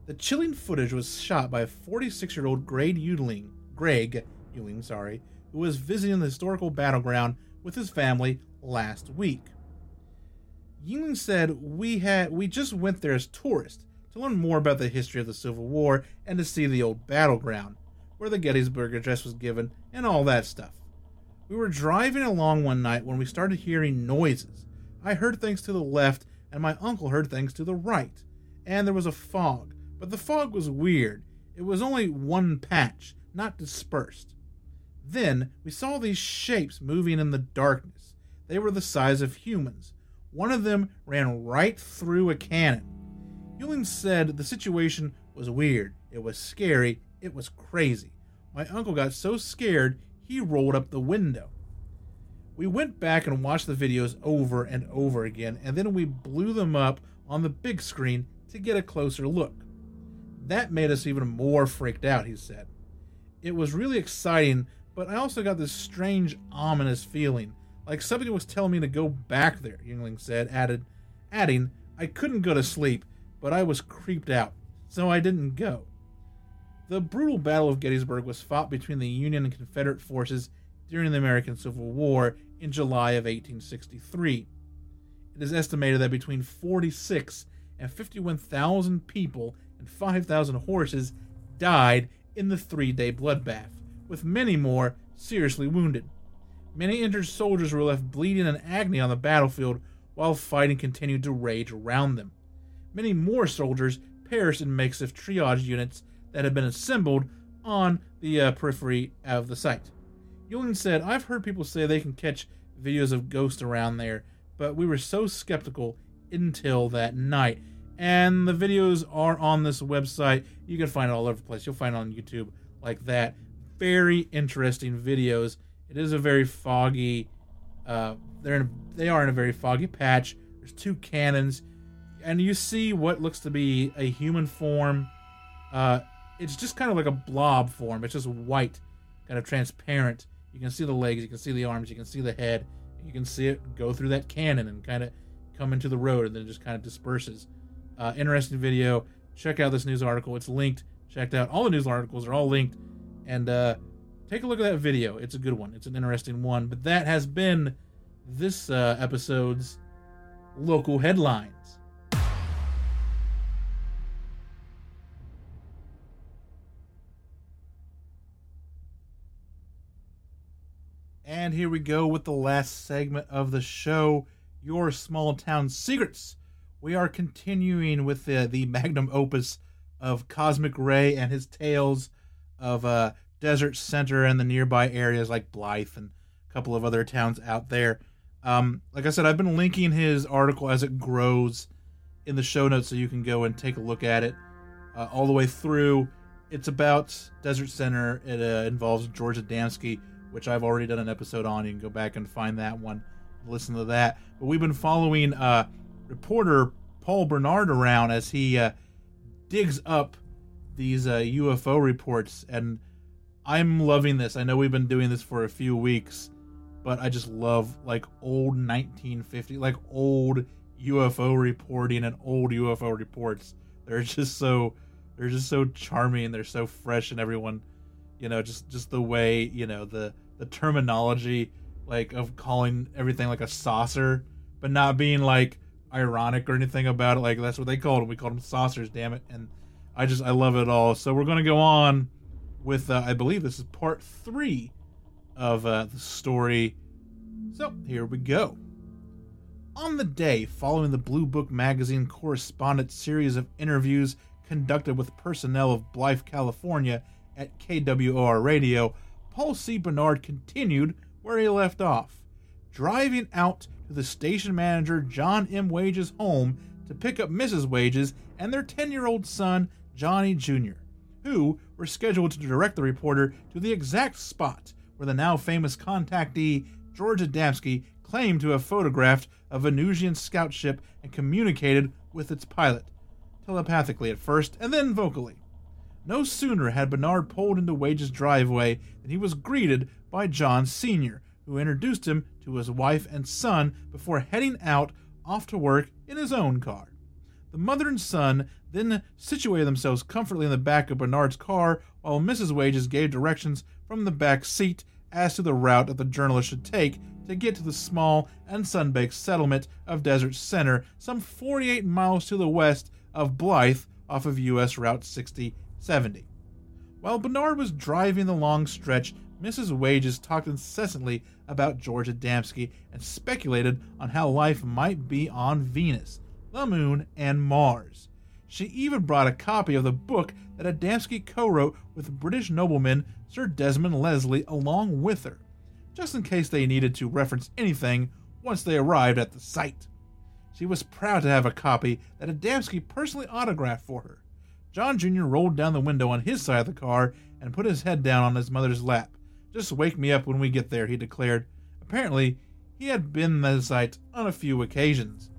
The chilling footage was shot by a 46 year old Greg Euling, Greg Euling, sorry, who was visiting the historical battleground with his family last week. Euling said, "We had we just went there as tourists to learn more about the history of the Civil War and to see the old battleground, where the Gettysburg Address was given, and all that stuff. We were driving along one night when we started hearing noises. I heard things to the left, and my uncle heard things to the right, and there was a fog but the fog was weird. It was only one patch, not dispersed. Then we saw these shapes moving in the darkness. They were the size of humans. One of them ran right through a cannon. Ewing said the situation was weird. It was scary. It was crazy. My uncle got so scared he rolled up the window. We went back and watched the videos over and over again, and then we blew them up on the big screen to get a closer look. That made us even more freaked out, he said. It was really exciting, but I also got this strange, ominous feeling, like somebody was telling me to go back there, Yingling said, added, adding, I couldn't go to sleep, but I was creeped out, so I didn't go. The brutal Battle of Gettysburg was fought between the Union and Confederate forces during the American Civil War in July of 1863. It is estimated that between 46 and 51,000 people and 5,000 horses died in the three day bloodbath, with many more seriously wounded. Many injured soldiers were left bleeding in agony on the battlefield while fighting continued to rage around them. Many more soldiers perished in makeshift triage units that had been assembled on the uh, periphery of the site. Ewing said, I've heard people say they can catch videos of ghosts around there, but we were so skeptical until that night. And the videos are on this website. You can find it all over the place. You'll find it on YouTube like that. Very interesting videos. It is a very foggy. Uh, they're in, they are in a very foggy patch. There's two cannons, and you see what looks to be a human form. Uh, it's just kind of like a blob form. It's just white, kind of transparent. You can see the legs, you can see the arms, you can see the head. You can see it go through that cannon and kind of come into the road, and then it just kind of disperses. Uh, interesting video. Check out this news article. It's linked. Checked out. All the news articles are all linked. And uh, take a look at that video. It's a good one. It's an interesting one. But that has been this uh, episode's local headlines. And here we go with the last segment of the show Your Small Town Secrets. We are continuing with the, the magnum opus of Cosmic Ray and his tales of uh, Desert Center and the nearby areas like Blythe and a couple of other towns out there. Um, like I said, I've been linking his article as it grows in the show notes so you can go and take a look at it uh, all the way through. It's about Desert Center. It uh, involves George Adamski, which I've already done an episode on. You can go back and find that one, listen to that. But we've been following uh, reporter Paul Bernard around as he uh, digs up these uh, UFO reports, and I'm loving this. I know we've been doing this for a few weeks, but I just love like old 1950, like old UFO reporting and old UFO reports. They're just so they're just so charming. They're so fresh, and everyone, you know, just just the way you know the the terminology like of calling everything like a saucer, but not being like ironic or anything about it. Like that's what they called them. We called them saucers, damn it. And I just I love it all. So we're gonna go on with uh, I believe this is part three of uh, the story. So here we go. On the day following the Blue Book magazine correspondent series of interviews conducted with personnel of Blythe, California at KWOR Radio, Paul C. Bernard continued where he left off, driving out to the station manager John M. Wage's home to pick up Mrs. Wages and their 10 year old son, Johnny Jr., who were scheduled to direct the reporter to the exact spot where the now famous contactee George Adamski claimed to have photographed a Venusian scout ship and communicated with its pilot, telepathically at first and then vocally. No sooner had Bernard pulled into Wage's driveway than he was greeted by John Sr., who introduced him to his wife and son before heading out off to work in his own car. The mother and son then situated themselves comfortably in the back of Bernard's car while Mrs. Wages gave directions from the back seat as to the route that the journalist should take to get to the small and sun-baked settlement of Desert Center, some 48 miles to the west of Blythe off of US Route 6070. While Bernard was driving the long stretch, Mrs. Wages talked incessantly about George Adamski and speculated on how life might be on Venus, the Moon, and Mars. She even brought a copy of the book that Adamski co wrote with British nobleman Sir Desmond Leslie along with her, just in case they needed to reference anything once they arrived at the site. She was proud to have a copy that Adamski personally autographed for her. John Jr. rolled down the window on his side of the car and put his head down on his mother's lap. Just wake me up when we get there, he declared. Apparently, he had been the site on a few occasions.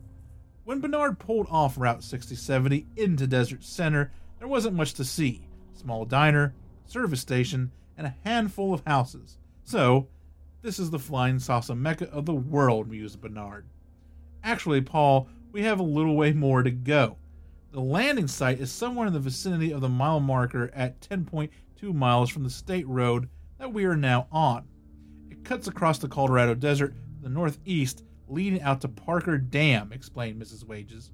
When Bernard pulled off Route 6070 into Desert Center, there wasn't much to see. Small diner, service station, and a handful of houses. So, this is the flying saucer mecca of the world, mused Bernard. Actually, Paul, we have a little way more to go. The landing site is somewhere in the vicinity of the mile marker at 10.2 miles from the state road that we are now on. It cuts across the Colorado Desert to the northeast, leading out to Parker Dam, explained Mrs. Wages.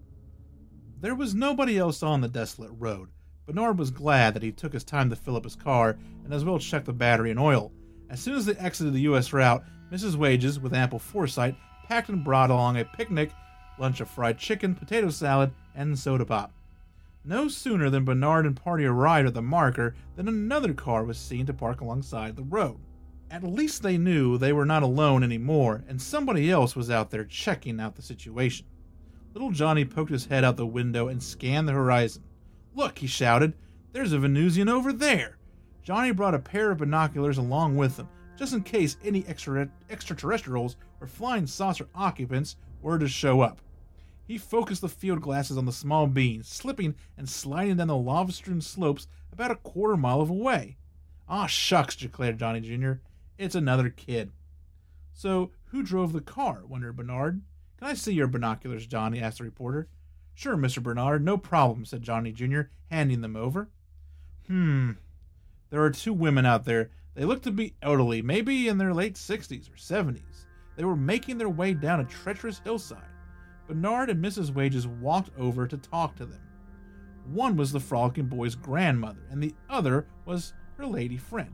There was nobody else on the desolate road. Bernard was glad that he took his time to fill up his car and as well check the battery and oil. As soon as they exited the U.S. route, Mrs. Wages, with ample foresight, packed and brought along a picnic, lunch of fried chicken, potato salad, and soda pop. No sooner than Bernard and party arrived at the marker than another car was seen to park alongside the road. At least they knew they were not alone anymore, and somebody else was out there checking out the situation. Little Johnny poked his head out the window and scanned the horizon. Look, he shouted, there's a Venusian over there. Johnny brought a pair of binoculars along with him, just in case any extra- extraterrestrials or flying saucer occupants were to show up. He focused the field glasses on the small being, slipping and sliding down the lava strewn slopes about a quarter mile away. Ah, shucks, declared Johnny Jr. It's another kid. So, who drove the car? wondered Bernard. Can I see your binoculars, Johnny? asked the reporter. Sure, Mr. Bernard, no problem, said Johnny Jr., handing them over. Hmm. There are two women out there. They look to be elderly, maybe in their late 60s or 70s. They were making their way down a treacherous hillside. Bernard and Mrs. Wages walked over to talk to them. One was the frolicking boy's grandmother, and the other was her lady friend.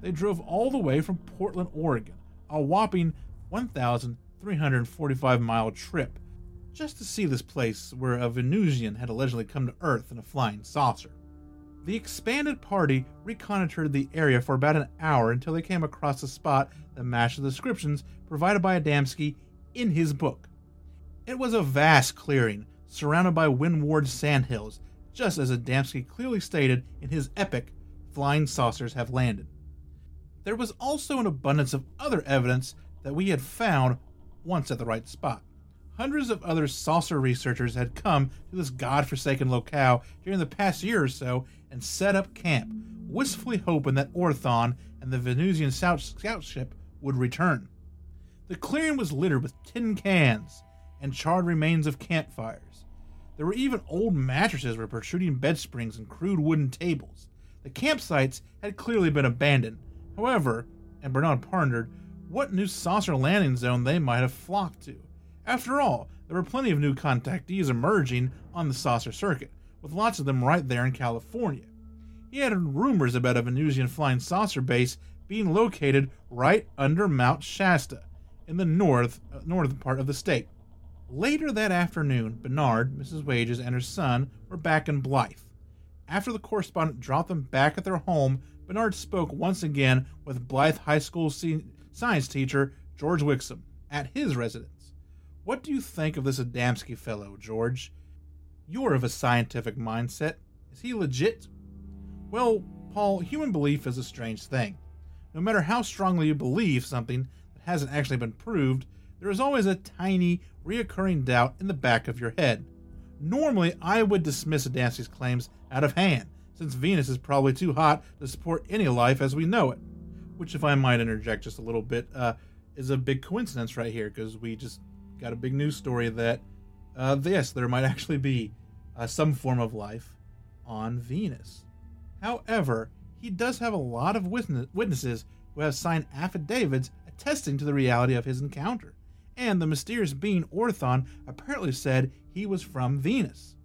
They drove all the way from Portland, Oregon, a whopping 1,345 mile trip, just to see this place where a Venusian had allegedly come to Earth in a flying saucer. The expanded party reconnoitered the area for about an hour until they came across a spot that matched the descriptions provided by Adamski in his book. It was a vast clearing, surrounded by windward sandhills, just as Adamski clearly stated in his epic Flying Saucers Have Landed. There was also an abundance of other evidence that we had found once at the right spot. Hundreds of other saucer researchers had come to this god-forsaken locale during the past year or so and set up camp, wistfully hoping that Orthon and the Venusian scout ship would return. The clearing was littered with tin cans, and charred remains of campfires. There were even old mattresses with protruding bed springs and crude wooden tables. The campsites had clearly been abandoned. However, and Bernard pondered what new saucer landing zone they might have flocked to. After all, there were plenty of new contactees emerging on the saucer circuit, with lots of them right there in California. He had heard rumors about a Venusian flying saucer base being located right under Mount Shasta in the north uh, northern part of the state. Later that afternoon, Bernard, Mrs. Wages, and her son were back in Blythe. After the correspondent dropped them back at their home, Bernard spoke once again with Blythe High School science teacher George Wixom at his residence. What do you think of this Adamski fellow, George? You're of a scientific mindset. Is he legit? Well, Paul, human belief is a strange thing. No matter how strongly you believe something that hasn't actually been proved, there is always a tiny, reoccurring doubt in the back of your head. Normally, I would dismiss Adamski's claims out of hand, since Venus is probably too hot to support any life as we know it. Which, if I might interject just a little bit, uh, is a big coincidence right here, because we just got a big news story that, uh, yes, there might actually be uh, some form of life on Venus. However, he does have a lot of witnesses who have signed affidavits attesting to the reality of his encounter and the mysterious being Orthon apparently said he was from Venus.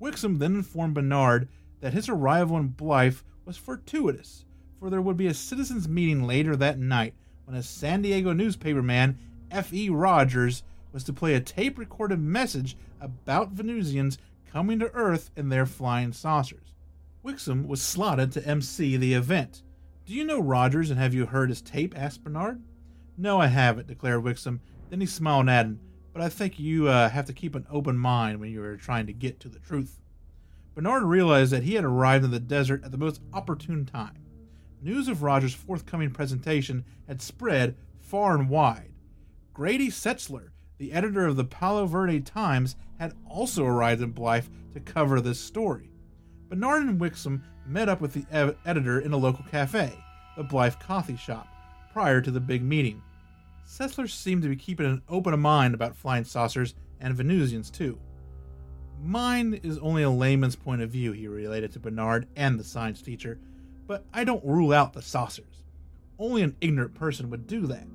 Wixom then informed Bernard that his arrival in Blythe was fortuitous, for there would be a citizens' meeting later that night when a San Diego newspaperman, F.E. Rogers, was to play a tape recorded message about Venusians coming to Earth in their flying saucers. Wixom was slotted to MC the event. Do you know Rogers and have you heard his tape? asked Bernard. No, I haven't, declared Wixom, then he smiled at him, but I think you uh, have to keep an open mind when you are trying to get to the truth. Bernard realized that he had arrived in the desert at the most opportune time. News of Roger's forthcoming presentation had spread far and wide. Grady Setzler, the editor of the Palo Verde Times, had also arrived in Blythe to cover this story. Bernard and Wixom met up with the ed- editor in a local cafe, the Blythe Coffee Shop, prior to the big meeting. Setzler seemed to be keeping an open mind about flying saucers and Venusians too. Mine is only a layman's point of view, he related to Bernard and the science teacher, but I don't rule out the saucers. Only an ignorant person would do that.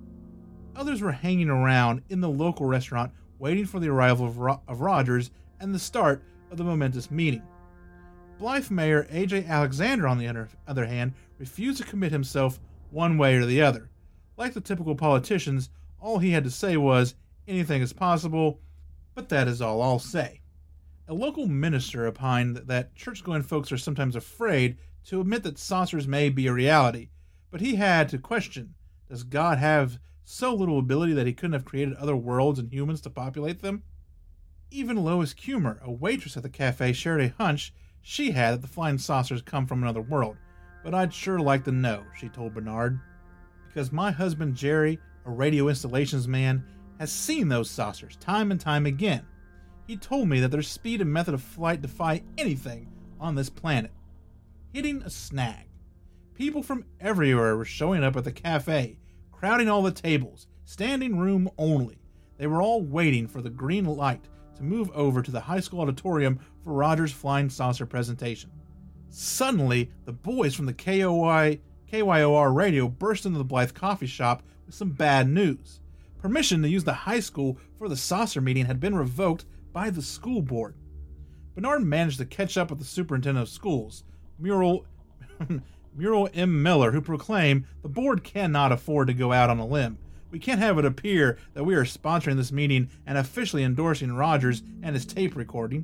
Others were hanging around in the local restaurant waiting for the arrival of, Ro- of Rogers and the start of the momentous meeting. Blythe Mayor A.J. Alexander, on the other hand, refused to commit himself one way or the other. Like the typical politicians, all he had to say was, anything is possible, but that is all I'll say. A local minister opined that church going folks are sometimes afraid to admit that saucers may be a reality, but he had to question does God have so little ability that he couldn't have created other worlds and humans to populate them? Even Lois Kummer, a waitress at the cafe, shared a hunch she had that the flying saucers come from another world, but I'd sure like to know, she told Bernard. Because my husband Jerry, a radio installations man, has seen those saucers time and time again. He told me that their speed and method of flight defy anything on this planet. Hitting a snag. People from everywhere were showing up at the cafe, crowding all the tables, standing room only. They were all waiting for the green light to move over to the high school auditorium for Rogers' flying saucer presentation. Suddenly, the boys from the KOI, KYOR radio burst into the Blythe coffee shop with some bad news. Permission to use the high school for the saucer meeting had been revoked by the school board. Bernard managed to catch up with the superintendent of schools, Mural, Muriel M. Miller, who proclaimed the board cannot afford to go out on a limb. We can't have it appear that we are sponsoring this meeting and officially endorsing Rogers and his tape recording.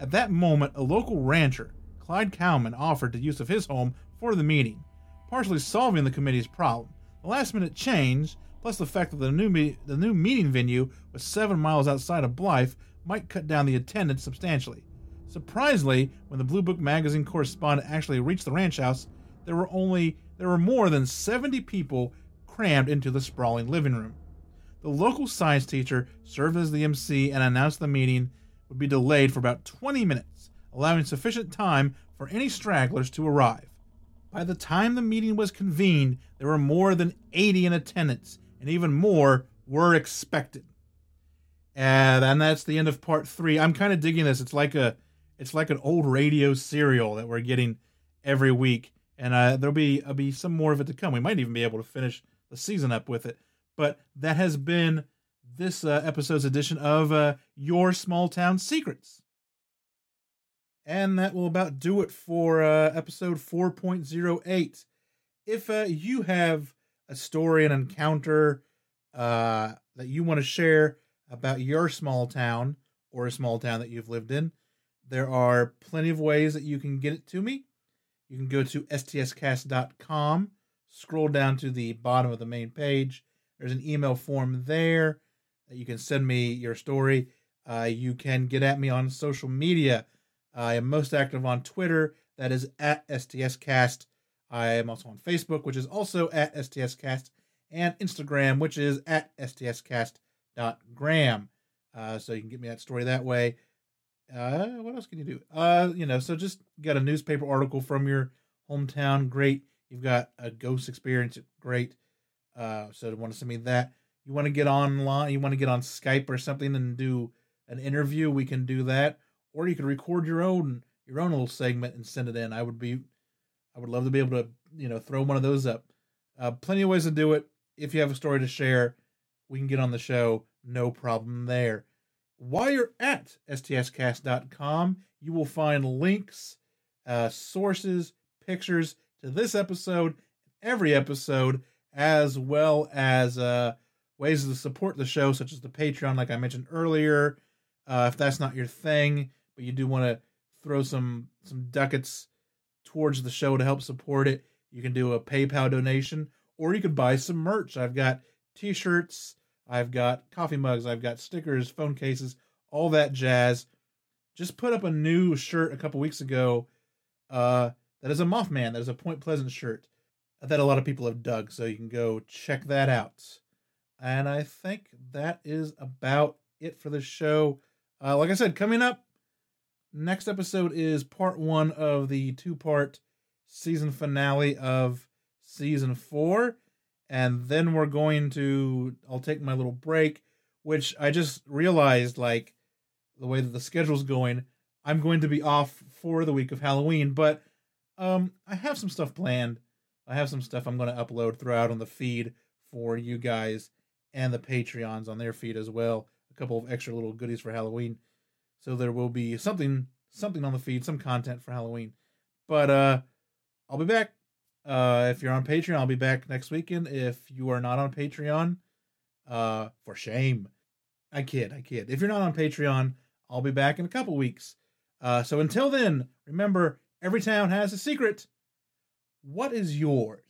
At that moment, a local rancher, Clyde Cowman, offered the use of his home for the meeting, partially solving the committee's problem. The last minute change, plus the fact that the new, me- the new meeting venue was seven miles outside of Blythe, might cut down the attendance substantially. Surprisingly, when the Blue Book magazine correspondent actually reached the ranch house, there were only there were more than 70 people crammed into the sprawling living room. The local science teacher served as the MC and announced the meeting would be delayed for about 20 minutes, allowing sufficient time for any stragglers to arrive. By the time the meeting was convened, there were more than 80 in attendance, and even more were expected. And, and that's the end of part three. I'm kind of digging this. It's like a it's like an old radio serial that we're getting every week, and uh, there'll be there'll be some more of it to come. We might even be able to finish the season up with it. But that has been this uh, episode's edition of uh, Your Small Town Secrets. And that will about do it for uh, episode 4.08. If uh, you have a story, an encounter uh, that you want to share about your small town or a small town that you've lived in, there are plenty of ways that you can get it to me. You can go to stscast.com, scroll down to the bottom of the main page. There's an email form there that you can send me your story. Uh, you can get at me on social media. I am most active on Twitter. That is at STScast. I am also on Facebook, which is also at STScast, and Instagram, which is at STScast.gram. Uh, so you can get me that story that way. Uh, what else can you do? Uh, you know, so just got a newspaper article from your hometown, great. You've got a ghost experience, great. Uh, so want to send me that. You want to get online, you want to get on Skype or something and do an interview, we can do that. Or you could record your own your own little segment and send it in. I would be, I would love to be able to, you know, throw one of those up. Uh, plenty of ways to do it. If you have a story to share, we can get on the show. No problem there. While you're at stscast.com, you will find links, uh, sources, pictures to this episode, every episode, as well as uh, ways to support the show, such as the Patreon, like I mentioned earlier. Uh, if that's not your thing, but you do want to throw some some ducats towards the show to help support it, you can do a PayPal donation, or you could buy some merch. I've got T-shirts, I've got coffee mugs, I've got stickers, phone cases, all that jazz. Just put up a new shirt a couple weeks ago. Uh, that is a Mothman. That is a Point Pleasant shirt that a lot of people have dug. So you can go check that out. And I think that is about it for the show. Uh, like I said, coming up next episode is part one of the two part season finale of season four. And then we're going to, I'll take my little break. which I just realized like the way that the schedule's going, I'm going to be off for the week of Halloween, but um I have some stuff planned. I have some stuff I'm going to upload throughout on the feed for you guys and the Patreons on their feed as well. A couple of extra little goodies for Halloween. So there will be something something on the feed, some content for Halloween. But uh I'll be back. Uh if you're on Patreon, I'll be back next weekend. If you are not on Patreon, uh for shame. I kid, I kid. If you're not on Patreon, I'll be back in a couple weeks. Uh so until then, remember every town has a secret. What is yours?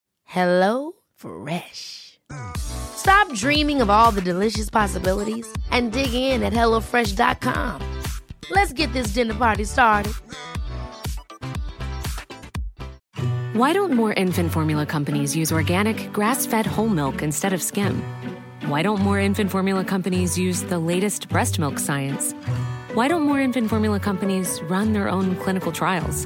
Hello Fresh. Stop dreaming of all the delicious possibilities and dig in at HelloFresh.com. Let's get this dinner party started. Why don't more infant formula companies use organic, grass fed whole milk instead of skim? Why don't more infant formula companies use the latest breast milk science? Why don't more infant formula companies run their own clinical trials?